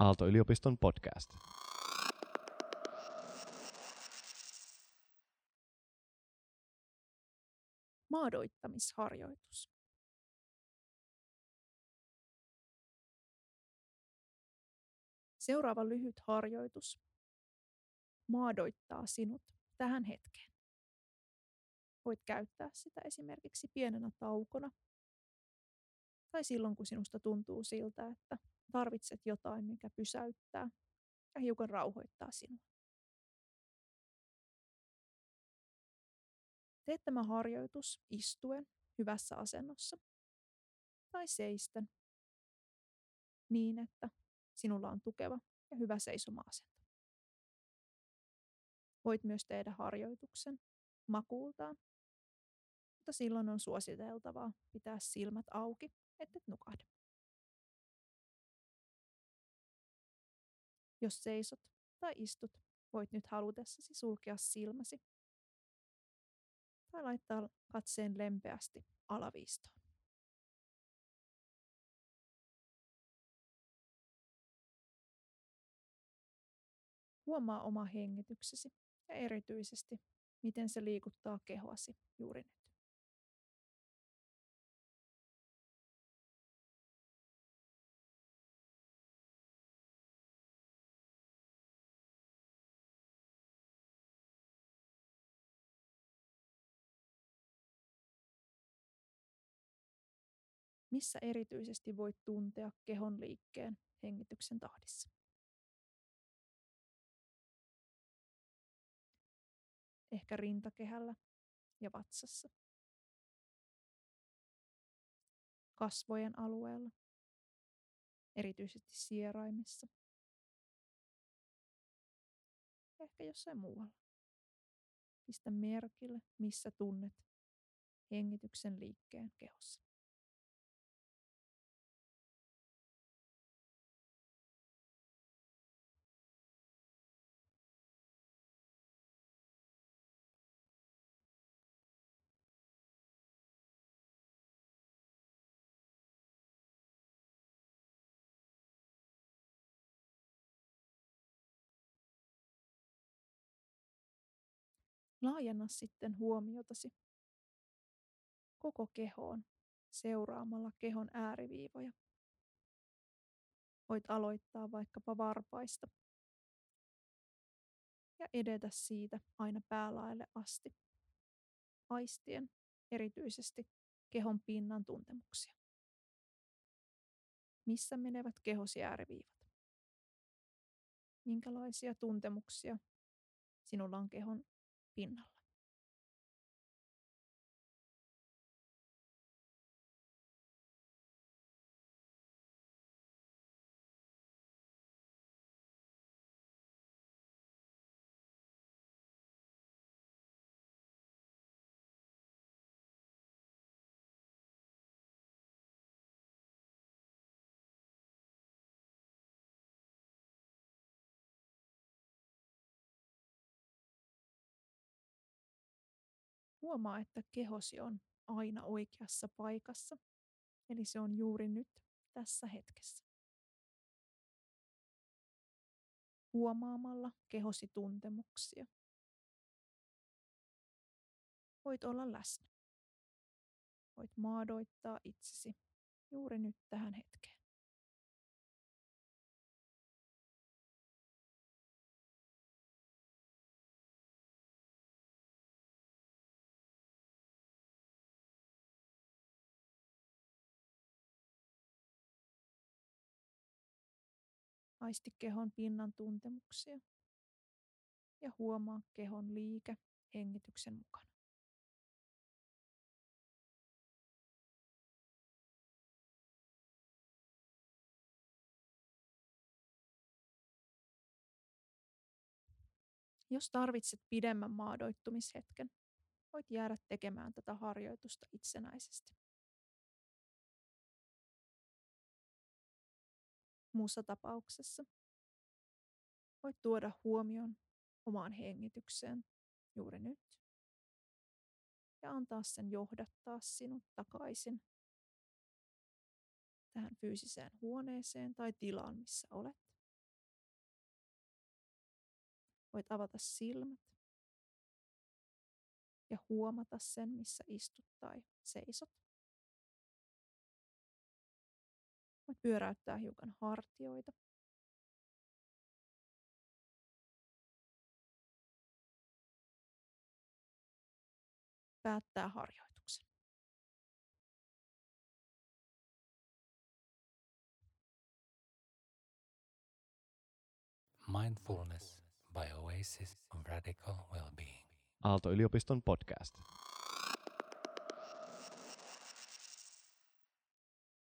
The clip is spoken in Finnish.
Aalto-yliopiston podcast. Maadoittamisharjoitus. Seuraava lyhyt harjoitus maadoittaa sinut tähän hetkeen. Voit käyttää sitä esimerkiksi pienenä taukona tai silloin, kun sinusta tuntuu siltä, että tarvitset jotain, mikä pysäyttää ja hiukan rauhoittaa sinua. Teet tämä harjoitus istuen hyvässä asennossa tai seisten niin, että sinulla on tukeva ja hyvä seisoma-asento. Voit myös tehdä harjoituksen makuultaan, mutta silloin on suositeltavaa pitää silmät auki, ettet nukahda. Jos seisot tai istut, voit nyt halutessasi sulkea silmäsi tai laittaa katseen lempeästi alaviistoon. Huomaa oma hengityksesi ja erityisesti, miten se liikuttaa kehoasi juuri nyt. Missä erityisesti voit tuntea kehon liikkeen hengityksen tahdissa? Ehkä rintakehällä ja vatsassa. Kasvojen alueella, erityisesti sieraimissa. Ehkä jossain muualla. Pistä merkille, missä tunnet hengityksen liikkeen kehossa. Laajenna sitten huomiotasi koko kehoon seuraamalla kehon ääriviivoja. Voit aloittaa vaikkapa varpaista ja edetä siitä aina päälaelle asti, aistien erityisesti kehon pinnan tuntemuksia. Missä menevät kehosi ääriviivat? Minkälaisia tuntemuksia sinulla on kehon pinnalla. Huomaa, että kehosi on aina oikeassa paikassa, eli se on juuri nyt tässä hetkessä. Huomaamalla kehosi tuntemuksia. Voit olla läsnä. Voit maadoittaa itsesi juuri nyt tähän hetkeen. Aisti kehon pinnan tuntemuksia ja huomaa kehon liike hengityksen mukana. Jos tarvitset pidemmän maadoittumishetken, voit jäädä tekemään tätä harjoitusta itsenäisesti. muussa tapauksessa. Voit tuoda huomion omaan hengitykseen juuri nyt ja antaa sen johdattaa sinut takaisin tähän fyysiseen huoneeseen tai tilaan, missä olet. Voit avata silmät ja huomata sen, missä istut tai seisot. Pyöräyttää hiukan hartioita. Päättää harjoituksen. Mindfulness by Oasis of Radical Wellbeing. Aalto-yliopiston podcast.